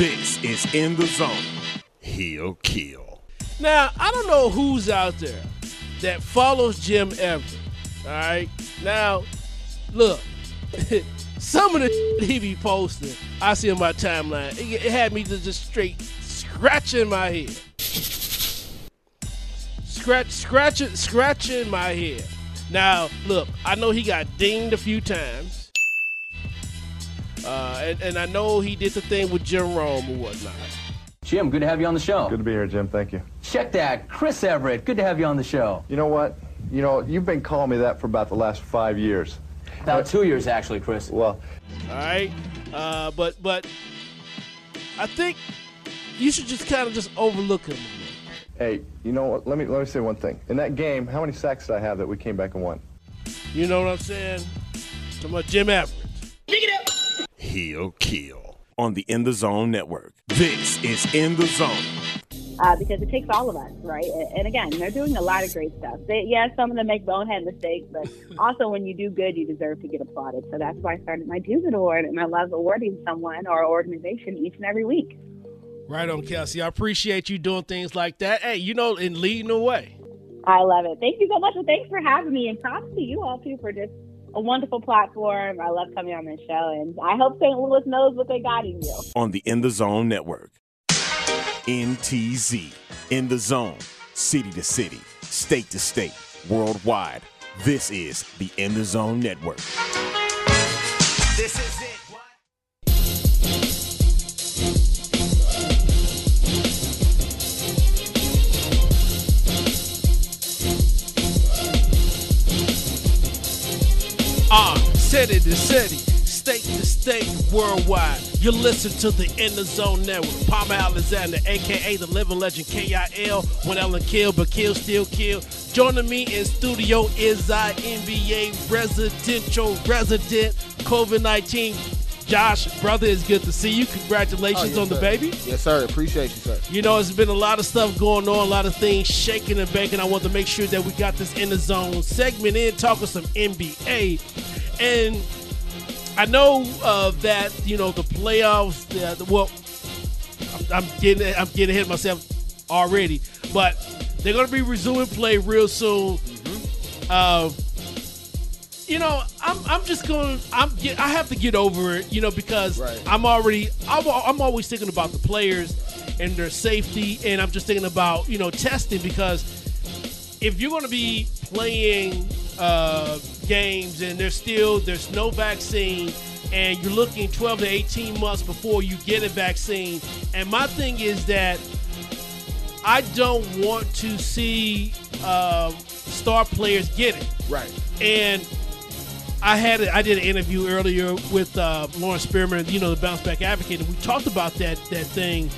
This is In the Zone. He'll kill. Now, I don't know who's out there that follows Jim Everett. All right. Now, look, some of the he be posting, I see on my timeline. It, it had me to just straight scratching my head. Scratch, scratching, scratching my head. Now, look, I know he got dinged a few times. Uh, and, and I know he did the thing with Jim Rome or whatnot. Jim, good to have you on the show. Good to be here, Jim. Thank you. Check that. Chris Everett, good to have you on the show. You know what? You know, you've been calling me that for about the last five years. About two years, actually, Chris. Well, All right, uh, but but I think you should just kind of just overlook him. hey, you know what? Let me let me say one thing. In that game, how many sacks did I have that we came back and won? You know what I'm saying? Talking about Jim Everett. He'll kill. On the In the Zone Network. This is In the Zone. uh, because it takes all of us, right? And, and again, they're doing a lot of great stuff. They, yeah, some of them make bonehead mistakes, but also when you do good, you deserve to get applauded. So that's why I started my Do Good Award, and I love awarding someone or organization each and every week. Right on, Kelsey. I appreciate you doing things like that. Hey, you know, and leading the way. I love it. Thank you so much, and thanks for having me. And props to you all too for just a wonderful platform. I love coming on this show, and I hope St. Louis knows what they got in you. On the In the Zone Network. NTZ. In the Zone. City to city. State to state. Worldwide. This is the In the Zone Network. This is Uh, city to city, state to state, worldwide. You listen to the In the Zone Network. Palmer Alexander, aka the living legend KIL. When Ellen kill, but kill still kill. Joining me in studio is our NBA residential resident COVID 19. Josh, brother, it's good to see you. Congratulations Oh, yes, on the sir. baby. Yes, sir. Appreciate you, sir. You know, it's been a lot of stuff going on, a lot of things shaking and baking. I want to make sure that we got this in the zone segment in, talking some NBA. And I know uh, that, you know, the playoffs, uh, the, well, I'm, I'm getting I'm getting ahead of myself already, but they're going to be resuming play real soon. Uh, you know, I'm I'm just going. I'm get, I have to get over it. You know, because Right. I'm already. I'm, I'm always thinking about the players and their safety, and I'm just thinking about you know testing because if you're going to be playing uh, games and there's still there's no vaccine and you're looking 12 to 18 months before you get a vaccine and my thing is that i don't want to see uh, star players get it Right. and I had a, I did an interview earlier with uh, Lawrence Spearman, you know, the bounce back advocate, and we talked about that that thing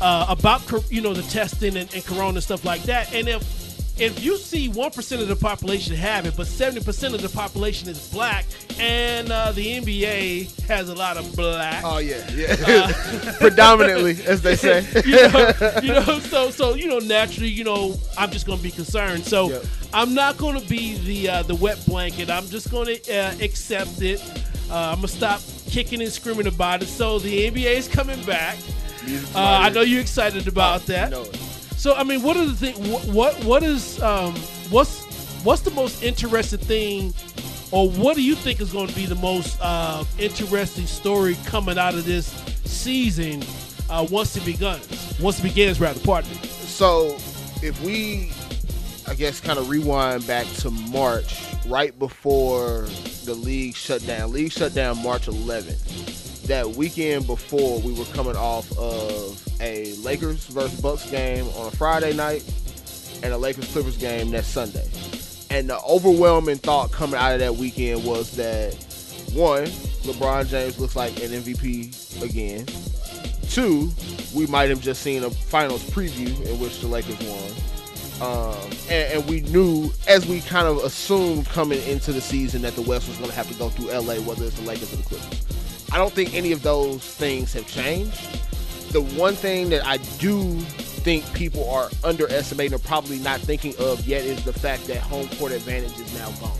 uh, about you know the testing and, and corona and stuff like that. And if if you see one percent of the population have it, but seventy percent of the population is black, and uh, the NBA has a lot of black. Oh yeah, yeah. Predominantly, as they say. you know, you know, so so you know, naturally, you know, I'm just gonna be concerned. So Yep. I'm not gonna be the uh, the wet blanket. I'm just gonna uh, accept it. Uh, I'm gonna stop kicking and screaming about it. So the NBA is coming back. Uh, I know you're excited about that. No. So I mean, what are the thing? What what, is um what's what's the most interesting thing, or what do you think is going to be the most uh, interesting story coming out of this season uh, once it begins? Once it begins, rather. Pardon me. So, if we, I guess, kind of rewind back to March, right before the league shut down. League shut down March 11th. That weekend before, we were coming off of a Lakers versus Bucks game on a Friday night, and a Lakers Clippers game that Sunday. And the overwhelming thought coming out of that weekend was that one, LeBron James looks like an MVP again. Two, we might have just seen a finals preview in which the Lakers won. Um, and, and we knew, as we kind of assumed coming into the season, that the West was going to have to go through LA, whether it's the Lakers or the Clippers. I don't think any of those things have changed. The one thing that I do think people are underestimating or probably not thinking of yet is the fact that home court advantage is now gone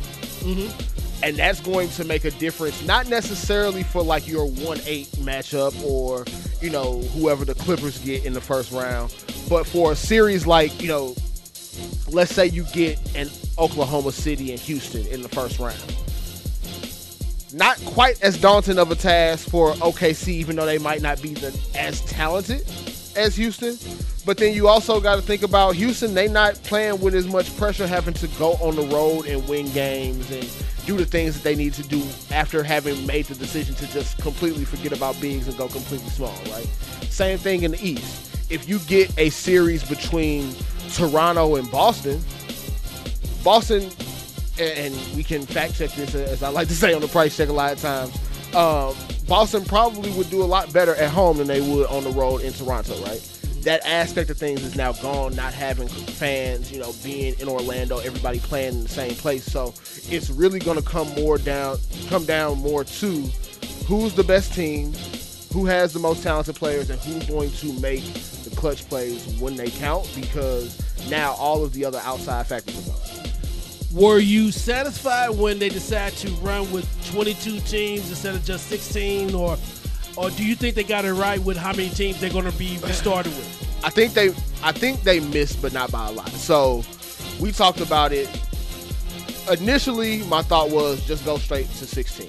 mm-hmm. and that's going to make a difference not necessarily for like your 1-8 matchup or you know, whoever the Clippers get in the first round. But for a series like, you know, let's say you get an Oklahoma City and Houston in the first round. Not quite as daunting of a task for OKC, even though they might not be the, as talented as Houston. But then you also got to think about Houston. They not playing with as much pressure, having to go on the road and win games and do the things that they need to do after having made the decision to just completely forget about bigs and go completely small. Right. Same thing in the East. If you get a series between Toronto and Boston, Boston, and we can fact check this as I like to say on the price check a lot of times. Um, Boston probably would do a lot better at home than they would on the road in Toronto, right? That aspect of things is now gone, not having fans, you know, being in Orlando, everybody playing in the same place. So it's really going to come more down, come down more to who's the best team, who has the most talented players, and who's going to make the clutch plays when they count. Because now all of the other outside factors are gone. Were you satisfied when they decided to run with 22 teams instead of just 16, or or do you think they got it right with how many teams they're going to be started with? I think they I think they missed, but not by a lot. So we talked about it. Initially, my thought was just go straight to 16.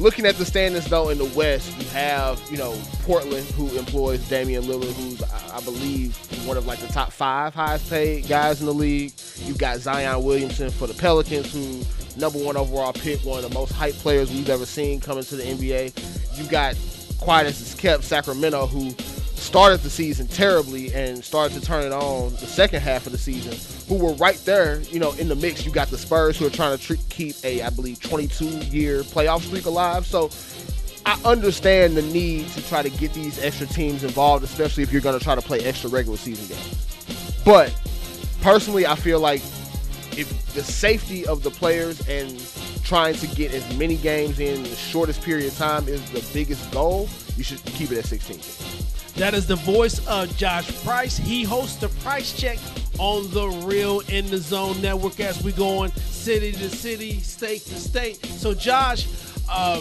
Looking at the standings though in the West, you have you know Portland who employs Damian Lillard, who's I believe one of like the top five highest paid guys in the league. You got Zion Williamson for the Pelicans, who number one overall pick, one of the most hyped players we've ever seen coming to the NBA. You got quiet as it's kept Sacramento, who started the season terribly and started to turn it on the second half of the season, who were right there, you know, in the mix. You got the Spurs who are trying to keep a, I believe, 22 year playoff streak alive. So I understand the need to try to get these extra teams involved, especially if you're going to try to play extra regular season games. But personally, I feel like if the safety of the players and trying to get as many games in the shortest period of time is the biggest goal, you should keep it at 16. That is the voice of Josh Price. He hosts the Price Check on the Real in the Zone Network as we go on city to city, state to state. So, Josh, uh,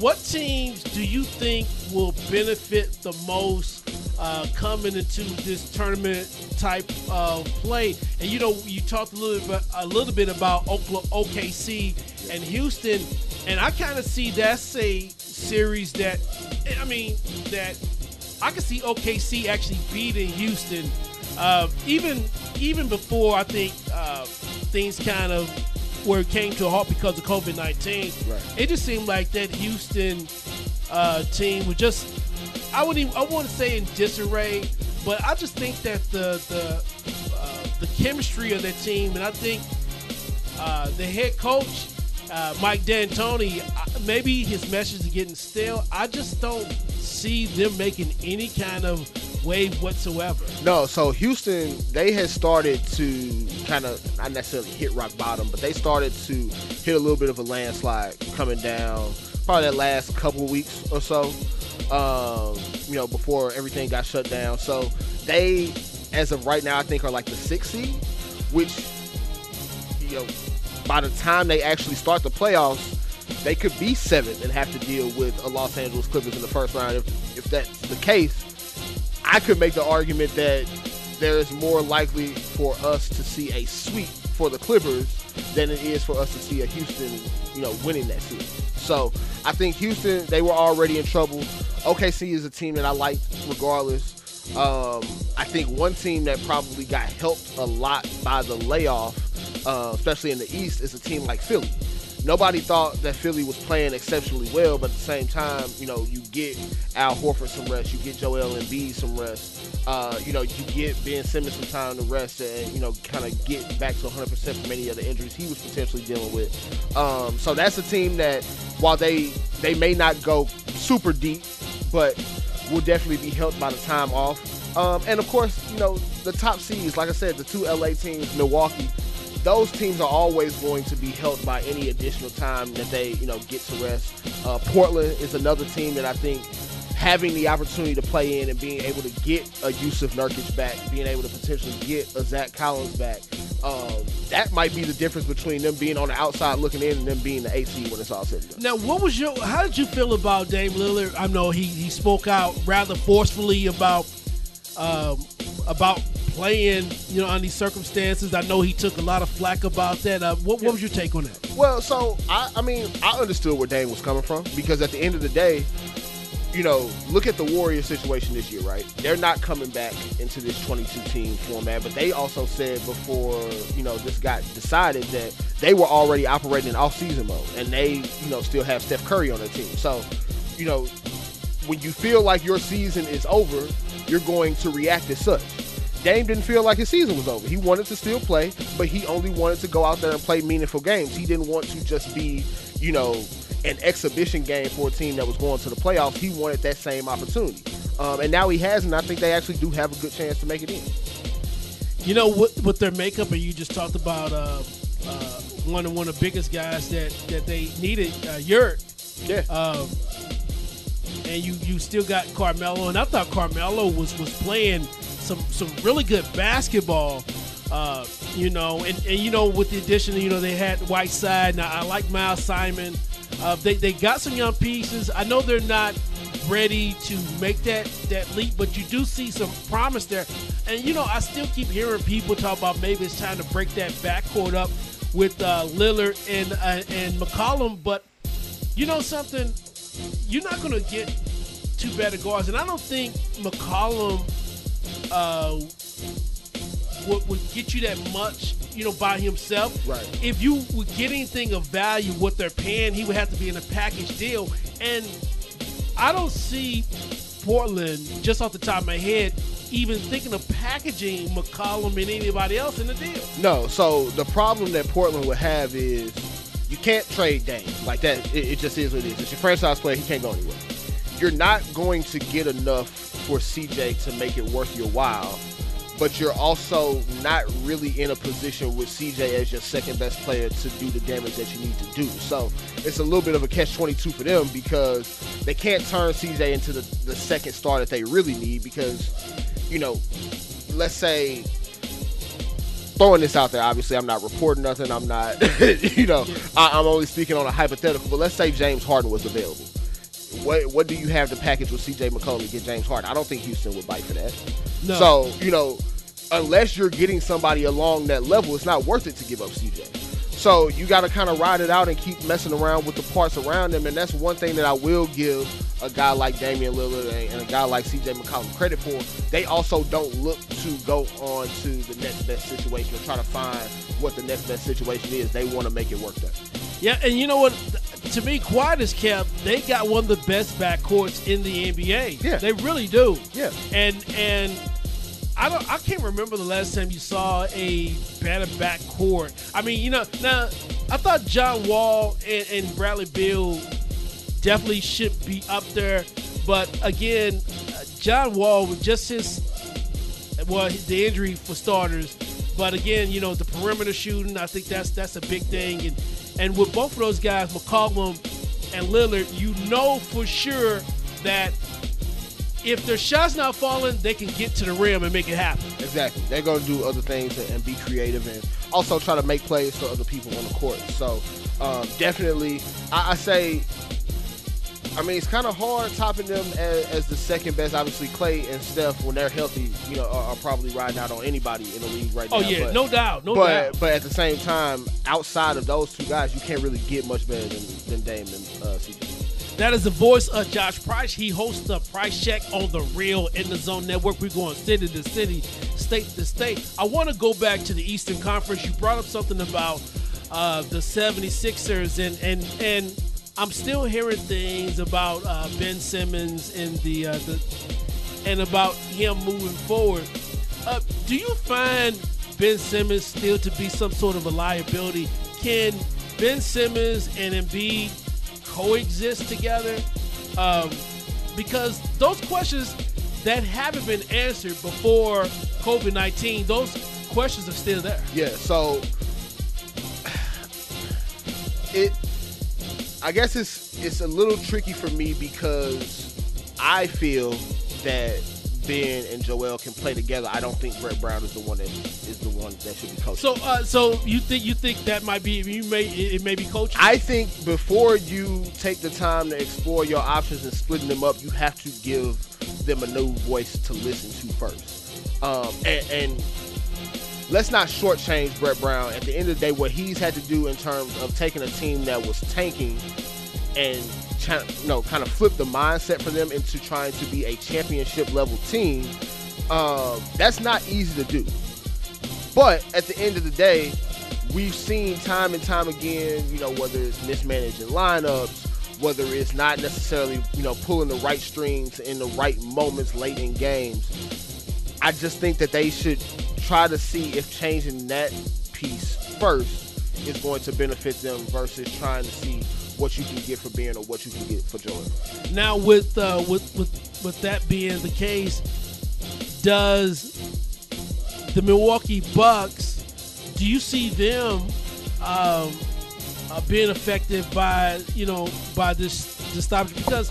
what teams do you think will benefit the most uh, coming into this tournament type of play? And you know, you talked a little bit, a little bit about Oklahoma, OKC and Houston, and I kind of see that's a series that, I mean, that I can see OKC actually beating Houston, uh, even even before I think uh, things kind of where it came to a halt because of COVID nineteen. Right. It just seemed like that Houston uh, team was just I wouldn't even, I wouldn't say in disarray, but I just think that the the uh, the chemistry of that team, and I think uh, the head coach uh, Mike D'Antoni, maybe his message is getting stale. I just don't see them making any kind of wave whatsoever. No, so Houston, they had started to kind of not necessarily hit rock bottom, but they started to hit a little bit of a landslide coming down probably that last couple weeks or so. Um, you know, before everything got shut down. So they, as of right now, I think are like the sixth seed, which you know, by the time they actually start the playoffs, they could be seventh and have to deal with a Los Angeles Clippers in the first round. If if that's the case, I could make the argument that there is more likely for us to see a sweep for the Clippers than it is for us to see a Houston, you know, winning that series. So I think Houston, they were already in trouble. OKC is a team that I like regardless. Um, I think one team that probably got helped a lot by the layoff, uh, especially in the East, is a team like Philly nobody thought that Philly was playing exceptionally well, but at the same time, you know, you get Al Horford some rest, you get Joel Embiid some rest, uh, you know, you get Ben Simmons some time to rest and, you know, kind of get back to 100% from any of the injuries he was potentially dealing with. Um, so that's a team that, while they they may not go super deep, but will definitely be helped by the time off. Um, and of course, you know, the top seeds, like I said, the two LA teams, Milwaukee those teams are always going to be helped by any additional time that they, you know, get to rest. Uh, Portland is another team that I think having the opportunity to play in and being able to get a Jusuf Nurkic back, being able to potentially get a Zach Collins back, Um, that might be the difference between them being on the outside looking in and them being the AC when it's all said and done. Now, what was your? How did you feel about Dame Lillard? I know he he spoke out rather forcefully about um, about playing, you know, on these circumstances. I know he took a lot of flack about that. Uh, what, what was your take on that? Well, so I, I mean, I understood where Dame was coming from because at the end of the day, you know, look at the Warriors situation this year, right? They're not coming back into this 22 team format, but they also said before, you know, this got decided that they were already operating in off-season mode and they, you know, still have Steph Curry on their team. So, you know, when you feel like your season is over, you're going to react as such. Dame didn't feel like his season was over. He wanted to still play, but he only wanted to go out there and play meaningful games. He didn't want to just be, you know, an exhibition game for a team that was going to the playoffs. He wanted that same opportunity. Um, and now he has, and I think they actually do have a good chance to make it in. You know, with, with their makeup, and you just talked about uh, uh, one of one of the biggest guys that, that they needed, uh, Yurt. Yeah. Um, and you you still got Carmelo, and I thought Carmelo was was playing some some really good basketball. Uh, you know, and, and you know with the addition, you know they had Whiteside. Now I like Miles Simon. Uh, they they got some young pieces. I know they're not ready to make that that leap, but you do see some promise there. And you know, I still keep hearing people talk about maybe it's time to break that backcourt up with uh, Lillard and uh, and McCollum. But you know something, you're not going to get two better guards, and I don't think McCollum uh, would, would get you that much, you know, by himself. Right. If you would get anything of value, what they're paying, he would have to be in a package deal, and I don't see Portland just off the top of my head even thinking of packaging McCollum and anybody else in the deal. No, so the problem that Portland would have is you can't trade Dame like that. It, it just is what it is. It's your franchise player. He can't go anywhere. You're not going to get enough for CJ to make it worth your while, but you're also not really in a position with CJ as your second best player to do the damage that you need to do. So it's a little bit of a catch 22 for them because they can't turn CJ into the, the second star that they really need because, you know, let's say throwing this out there. Obviously, I'm not reporting nothing. I'm not, you know, I, I'm only speaking on a hypothetical. But let's say James Harden was available. What what do you have to package with C.J. McCollum to get James Harden? I don't think Houston would bite for that. No. So you know, unless you're getting somebody along that level, it's not worth it to give up C.J. So you got to kind of ride it out and keep messing around with the parts around them, and that's one thing that I will give a guy like Damian Lillard and, and a guy like C.J. McCollum credit for. They also don't look to go on to the next best situation or try to find what the next best situation is. They want to make it work there. Yeah, and you know what? To me, quiet as kept, they got one of the best backcourts in the NBA. Yeah. they really do. Yeah. and and I don't. I can't remember the last time you saw a better backcourt. I mean, you know, now I thought John Wall and, and Bradley Beal definitely should be up there, but again, John Wall with just his well, the injury for starters. But again, you know, the perimeter shooting, I think that's that's a big thing. And and with both of those guys, McCollum and Lillard, you know for sure that if their shots not falling, they can get to the rim and make it happen. Exactly. They're going to do other things and, be creative and also try to make plays for other people on the court. So um, definitely, I, I say. I mean, it's kind of hard topping them as, as, the second best. Obviously, Clay and Steph, when they're healthy, you know, are, are probably riding out on anybody in the league right Oh now. Oh yeah, but, no doubt, no but doubt. but at the same time, outside of those two guys, you can't really get much better than, than Dame and uh, CJ. That is the voice of Josh Price. He hosts the Price Check on the Real in the Zone Network. We're going city to city, state to state. I want to go back to the Eastern Conference. You brought up something about uh, the 76ers, and, and, and I'm still hearing things about uh, Ben Simmons and the, uh, the and about him moving forward. Uh, do you find Ben Simmons still to be some sort of a liability? Can Ben Simmons and Embiid coexist together? Um, because those questions that haven't been answered before COVID 19, those questions are still there. Yeah, so it I guess it's it's a little tricky for me because I feel that Ben and Joel can play together, I don't think Brett Brown is the one that is the one that should be coaching. So, uh, so you think you think that might be you may it may be coaching? I think before you take the time to explore your options and splitting them up, you have to give them a new voice to listen to first. Um, and, and let's not shortchange Brett Brown. At the end of the day, what he's had to do in terms of taking a team that was tanking and you know, kind of flip the mindset for them into trying to be a championship level team. Um, that's not easy to do. But at the end of the day, we've seen time and time again, you know, whether it's mismanaging lineups, whether it's not necessarily, you know, pulling the right strings in the right moments late in games. I just think that they should try to see if changing that piece first is going to benefit them versus trying to see what you can get for Ben or what you can get for Joel. Now, with uh, with with with that being the case, does the Milwaukee Bucks? Do you see them um, uh, being affected by you know by this this stoppage? Because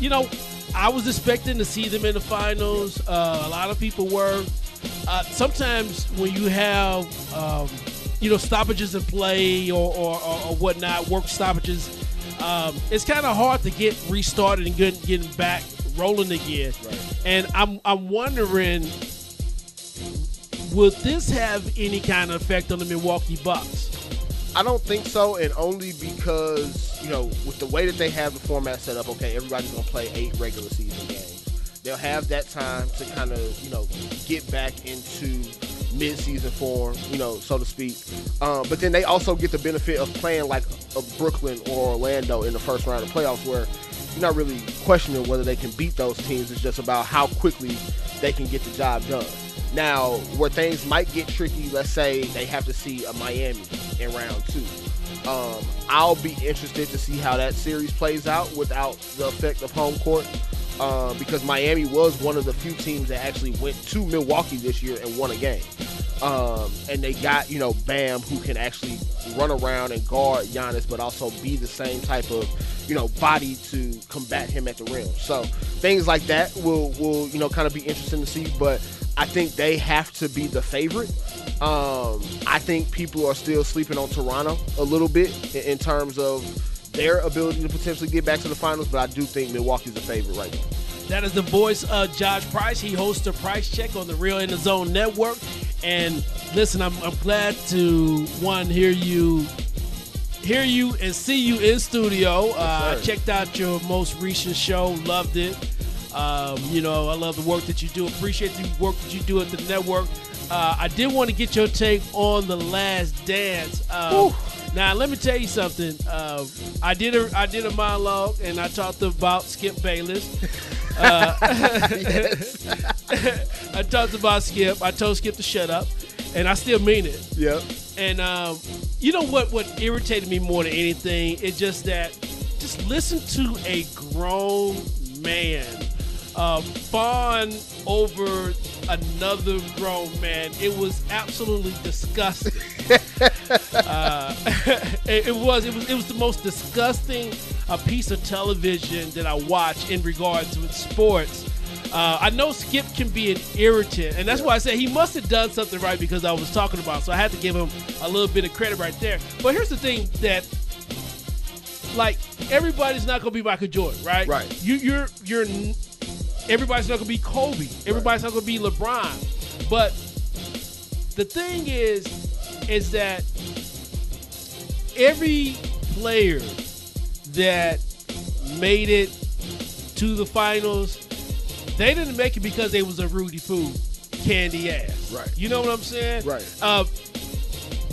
you know I was expecting to see them in the finals. Uh, a lot of people were. Uh, sometimes when you have um, you know stoppages in play or, or, or, or whatnot, work stoppages, um, it's kind of hard to get restarted and get, getting back rolling again. Right. And I'm I'm wondering, will this have any kind of effect on the Milwaukee Bucks? I don't think so, and only because you know with the way that they have the format set up, okay, everybody's gonna play eight regular season games. They'll have that time to kind of you know get back into mid-season form, you know, so to speak. Um, but then they also get the benefit of playing like a Brooklyn or Orlando in the first round of playoffs, where you're not really questioning whether they can beat those teams. It's just about how quickly they can get the job done. Now, where things might get tricky, let's say they have to see a Miami in round two. Um, I'll be interested to see how that series plays out without the effect of home court. Um, because Miami was one of the few teams that actually went to Milwaukee this year and won a game. Um, and they got, you know, Bam, who can actually run around and guard Giannis, but also be the same type of, you know, body to combat him at the rim. So things like that will, will you know, kind of be interesting to see. But I think they have to be the favorite. Um, I think people are still sleeping on Toronto a little bit in, in terms of their ability to potentially get back to the finals, but I do think Milwaukee's a favorite right now. That is the voice of Josh Price. He hosts the Price Check on the Real in the Zone Network. And listen, I'm, I'm glad to one hear you hear you and see you in studio. Uh, sir. checked out your most recent show, loved it. Um, you know, I love the work that you do. Appreciate the work that you do at the network. Uh, I did want to get your take on the Last Dance. Um, now, let me tell you something. Uh, I did a I did a monologue and I talked about Skip Bayless. Uh, I talked about Skip. I told Skip to shut up, and I still mean it. Yep. And um, you know what? What irritated me more than anything is just that just listen to a grown man uh, fawn over another grown man. It was absolutely disgusting. uh, it, it was. It was. It was the most disgusting uh, piece of television that I watched in regards to sports. Uh, I know Skip can be an irritant, and that's why I said he must have done something right because I was talking about. So I had to give him a little bit of credit right there. But here's the thing that like everybody's not gonna be Michael Jordan, right? Right. You, you're you're everybody's not gonna be Kobe. Everybody's not gonna be LeBron. But the thing is, is that every player that made it to the finals, they didn't make it because they was a Rudy Poo candy ass. Right. You know what I'm saying? Right. Uh,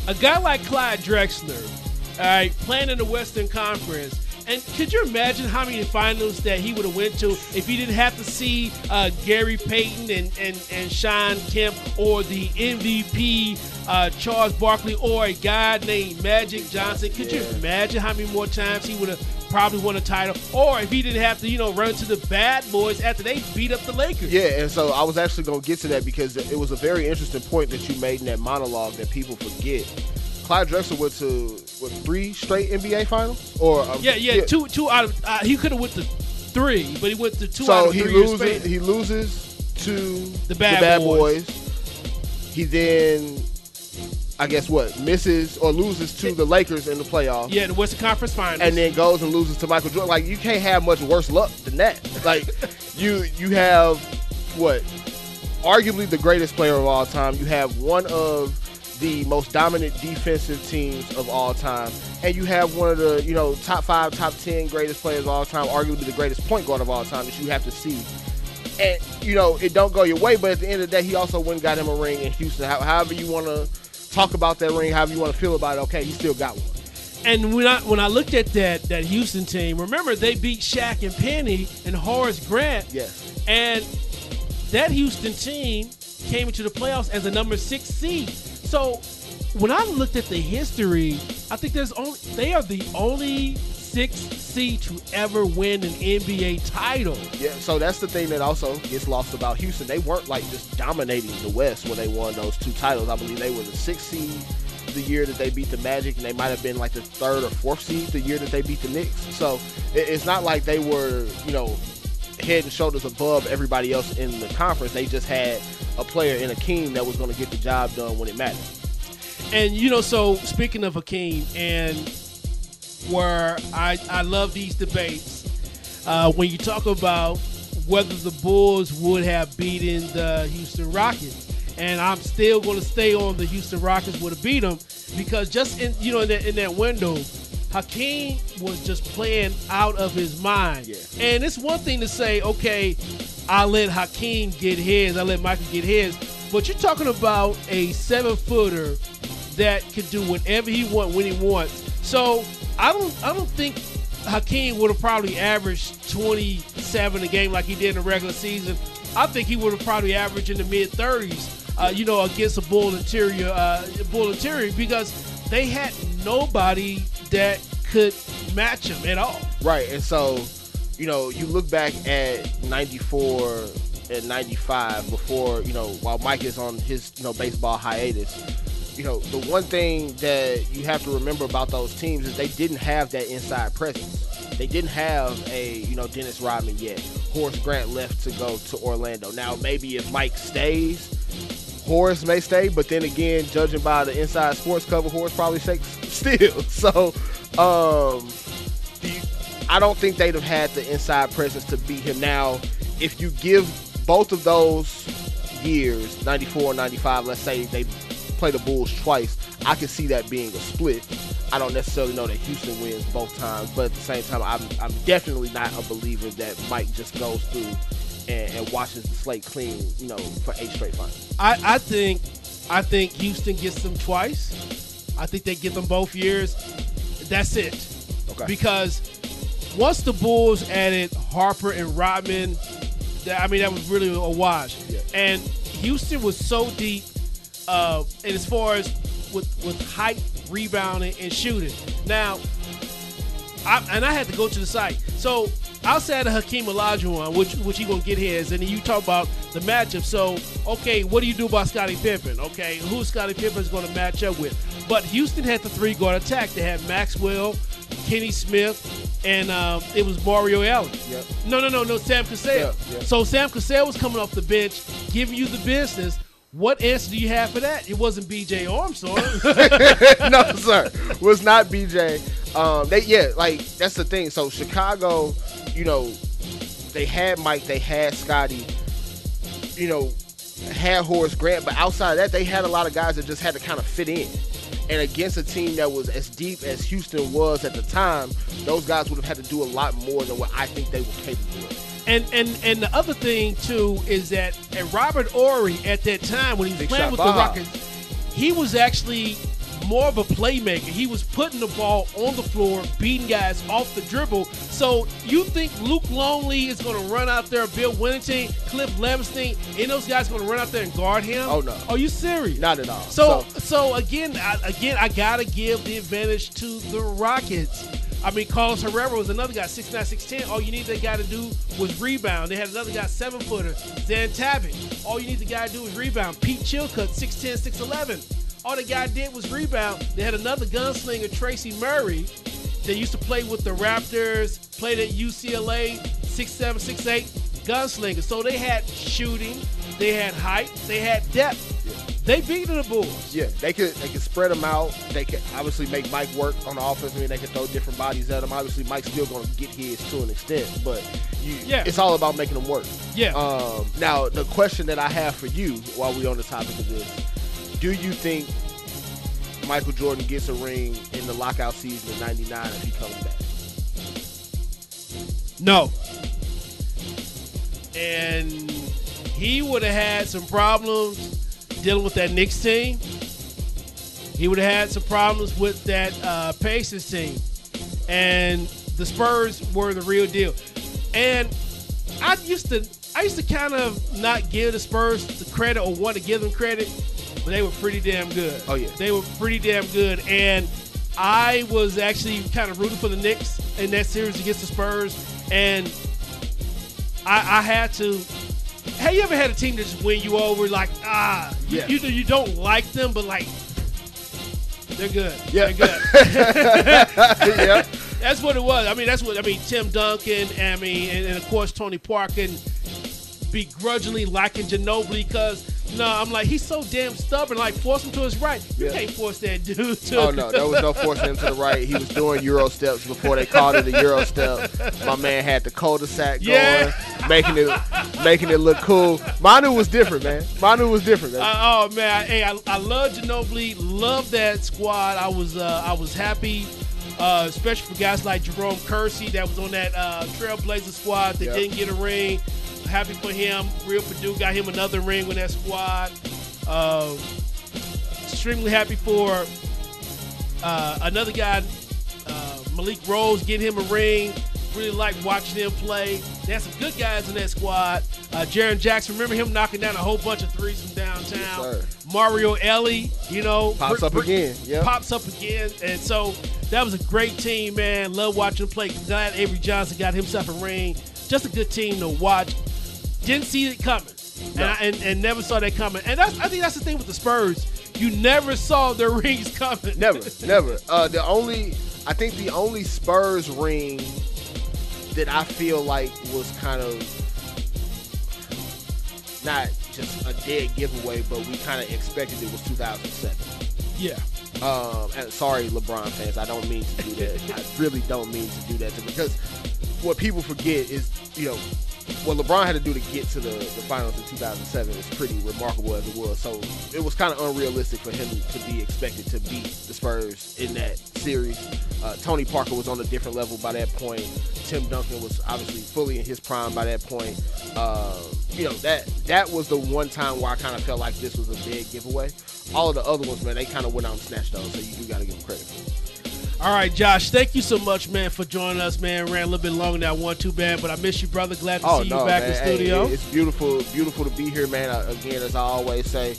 a guy like Clyde Drexler, all right, playing in the Western Conference. And could you imagine how many finals that he would have went to if he didn't have to see uh, Gary Payton and, and, and Shawn Kemp or the MVP uh, Charles Barkley or a guy named Magic Johnson? Could you imagine how many more times he would have probably won a title? Or if he didn't have to, you know, run to the bad boys after they beat up the Lakers? Yeah, and so I was actually going to get to that because it was a very interesting point that you made in that monologue that people forget. Clyde Drexler went to what three straight NBA finals, or um, Yeah, yeah, two two out of uh, he could have went to three, but he went to two out So of he loses. He loses to The Bad Boys. He then, I guess what, misses or loses to the Lakers in the playoffs. Yeah, the Western Conference Finals. and then goes and loses to Michael Jordan. Like you can't have much worse luck than that. Like you you have what arguably the greatest player of all time. You have one of the most dominant defensive teams of all time, and you have one of the you know top five, top ten greatest players of all time, arguably the greatest point guard of all time that you have to see. And you know it don't go your way, but at the end of the day, he also went and got him a ring in Houston. However you want to talk about that ring, however you want to feel about it, okay, he still got one. And when I when I looked at that that Houston team, remember they beat Shaq and Penny and Horace Grant. Yes. And that Houston team came into the playoffs as a number six seed. So when I looked at the history, I think there's only they are the only six seed to ever win an NBA title. Yeah, so that's the thing that also gets lost about Houston. They weren't like just dominating the West when they won those two titles. I believe they were the sixth seed the year that they beat the Magic, and they might have been like the third or fourth seed the year that they beat the Knicks. So it's not like they were, you know, head and shoulders above everybody else in the conference. They just had a player in Hakeem that was going to get the job done when it mattered. And you know, so speaking of Hakeem, and where I I love these debates uh, when you talk about whether the Bulls would have beaten the Houston Rockets, and I'm still going to stay on the Houston Rockets would have beat them because just in you know in that, in that window. Hakeem was just playing out of his mind. Yeah. And it's one thing to say, okay, I let Hakeem get his, I let Michael get his, but you're talking about a seven footer that could do whatever he want when he wants. So I don't I don't think Hakeem would have probably averaged 27 a game like he did in the regular season. I think he would have probably averaged in the mid 30s, uh, you know, against a Bull interior, uh, Bull interior because they had nobody that could match him at all. Right, and so, you know, you look back at '94 and '95 before, you know, while Mike is on his, you know, baseball hiatus. You know, the one thing that you have to remember about those teams is they didn't have that inside presence. They didn't have a, you know, Dennis Rodman yet. Horace Grant left to go to Orlando. Now, maybe if Mike stays, Horace may stay, but then again, judging by the inside sports cover, Horace probably shakes still. So, um, I don't think they'd have had the inside presence to beat him. Now, if you give both of those years, 94 and 95, let's say they play the Bulls twice, I can see that being a split. I don't necessarily know that Houston wins both times, but at the same time, I'm, I'm definitely not a believer that Mike just goes through and, and washes the slate clean, you know, for eight straight finals. I, I think I think Houston gets them twice. I think they get them both years. That's it. Okay. Because once the Bulls added Harper and Rodman, that, I mean that was really a wash. Yeah. And Houston was so deep, uh, and as far as with with height, rebounding, and shooting. Now, I, and I had to go to the site. So outside of Hakeem Olajuwon, which which he gonna get his, and then you talk about the matchup. So okay, what do you do about Scottie Pippen? Okay, who Scottie Pippen's gonna match up with? But Houston had the three guard attack. They had Maxwell, Kenny Smith, and um, it was Mario Allen. Yep. No, no, no, no, Sam Cassell. Yeah, yeah. So Sam Cassell was coming off the bench, giving you the business. What answer do you have for that? It wasn't B.J. Armstrong. no, sir. Was not BJ. Um, they yeah, like that's the thing. So Chicago, you know, they had Mike, they had Scottie, you know, had Horace Grant, but outside of that, they had a lot of guys that just had to kind of fit in. And against a team that was as deep as Houston was at the time, those guys would have had to do a lot more than what I think they were capable of. And and and the other thing too is that Robert Horry at that time when he was Big playing with the Rockets, he was actually more of a playmaker. He was putting the ball on the floor, beating guys off the dribble. So you think Luke Longley is going to run out there, Bill Wennington, Cliff Levingston, and those guys going to run out there and guard him? Oh, no. Are you serious? Not at all. So so again, I, again, I gotta give the advantage to the Rockets. I mean, Carlos Herrera was another guy, 6'9", 6'10". All you need that guy to do was rebound. They had another guy, seven footer, Zan Tabak. All you need the guy to do is rebound. Pete Chilcutt, 6'10", 6'11". All the guy did was rebound. They had another gunslinger, Tracy Murray, that used to play with the Raptors, played at UCLA, 6'7", 6'8". gunslingers. So they had shooting, they had height, they had depth. They beat the Bulls. Yeah, they could they could spread them out. They could obviously make Mike work on the offense. I mean, they could throw different bodies at him. Obviously, Mike's still going to get his to an extent, but you, Yeah. it's all about making them work. Yeah. Um, now, the question that I have for you while we're on the topic of this, do you think Michael Jordan gets a ring in the lockout season of '99 if he comes back? No. And he would have had some problems dealing with that Knicks team. He would have had some problems with that uh, Pacers team. And the Spurs were the real deal. And I used to I used to kind of not give the Spurs the credit or want to give them credit, they were pretty damn good. Oh, yeah. They were pretty damn good. And I was actually kind of rooting for the Knicks in that series against the Spurs. And I, I had to. Have you ever had a team that just win you over? Like, ah, you- Yeah. you, you don't like them, but like, they're good. Yeah. They're good. yeah. That's what it was. I mean, that's what I mean. Tim Duncan, I mean, and, and of course Tony Parker, and begrudgingly liking Ginobili because no, I'm like he's so damn stubborn. Like force him to his right. You Yeah. can't force that dude to. Oh no, there was no forcing him to the right. He was doing Euro steps before they called it a Euro step. My man had the cul-de-sac going, Yeah. making it making it look cool. Manu was different, man. Manu was different. Man. Uh, oh man, hey, I, I love Ginobili, love that squad. I was uh, I was happy, uh, especially for guys like Jerome Kersey that was on that uh, Trailblazer squad that Yep. didn't get a ring. Happy for him. Will Perdue got him another ring with that squad. Uh, extremely happy for uh, another guy, uh, Malik Rose, getting him a ring. Really like watching him play. They had some good guys in that squad. Uh, Jaren Jackson, remember him knocking down a whole bunch of threes from downtown. Yes, Mario Elie, you know, Pops br- up br- again. Yep. Pops up again, and so that was a great team, man. Love watching them play. Glad Avery Johnson got himself a ring. Just a good team to watch. Didn't see it coming, and, I, and and never saw that coming. And that's I think that's the thing with the Spurs. You never saw their rings coming. Never, never. Uh, the only, I think the only Spurs ring that I feel like was kind of not just a dead giveaway, but we kind of expected it was 2007. yeah. Um, and sorry, LeBron fans, I don't mean to do that. I really don't mean to do that to, because what people forget is, you know, what LeBron had to do to get to the, the finals in 2007 is pretty remarkable as it was. So it was kind of unrealistic for him to be expected to beat the Spurs in that series. Uh, Tony Parker was on a different level by that point. Tim Duncan was obviously fully in his prime by that point. Uh, you know that that was the one time where I kind of felt like this was a big giveaway. All of the other ones, man, they kind of went out and snatched those. So you do got to give them credit. For it. All right, Josh. Thank you so much, man, for joining us, man. Ran a little bit longer than I want to, man, but I miss you, brother. Glad to oh, see you back in Oh, man. Hey, studio. it's beautiful, beautiful to be here, man. Again, as I always say,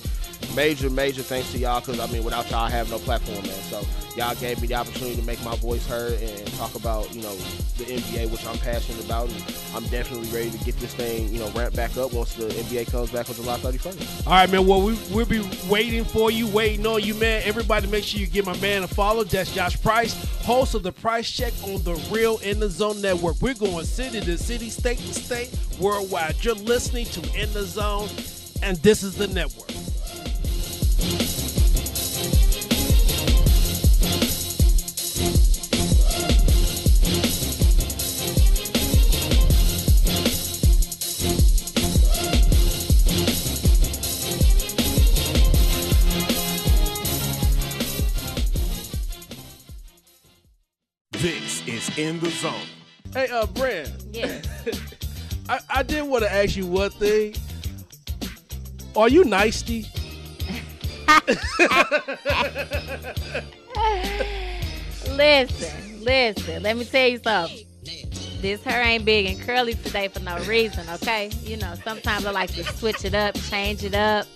major, major thanks to y'all because I mean, without y'all, I have no platform, man. So y'all gave me the opportunity to make my voice heard and talk about, you know, the NBA, which I'm passionate about, and I'm definitely ready to get this thing, you know, ramped back up once the NBA comes back on July 31st. All right, man. Well, we, we'll be waiting for you, waiting on you, man. Everybody, make sure you give my man a follow. That's Josh Price, host of the Price Check on the Real In the Zone Network. We're going city to city, state to state, worldwide. You're listening to In the Zone, and this is the network. This is In the Zone. Hey, uh, Brand, Yeah. I, I did want to ask you one thing. Are you nicey? listen, listen. Let me tell you something. This hair ain't big and curly today for no reason, okay? You know, sometimes I like to switch it up, change it up,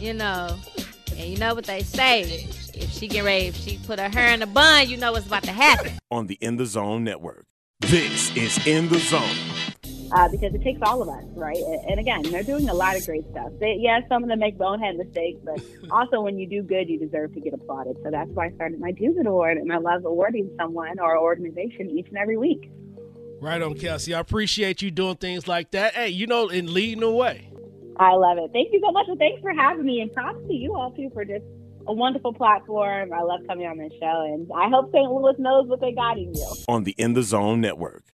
you know. And you know what they say. If she get ready, if she put her hair in a bun, you know what's about to happen. on the In the Zone Network. This is In the Zone. Uh, because it takes all of us, right? And, and again, they're doing a lot of great stuff. They, yeah, some of them make bonehead mistakes, but also when you do good, you deserve to get applauded. So that's why I started my Do Good Award, and I love awarding someone or organization each and every week. Right on, Kelsey. I appreciate you doing things like that. Hey, you know, and leading the way. I love it. Thank you so much. Well, thanks for having me, and props to you all too for just a wonderful platform. I love coming on this show, and I hope St. Louis knows what they got in you. On the In the Zone Network.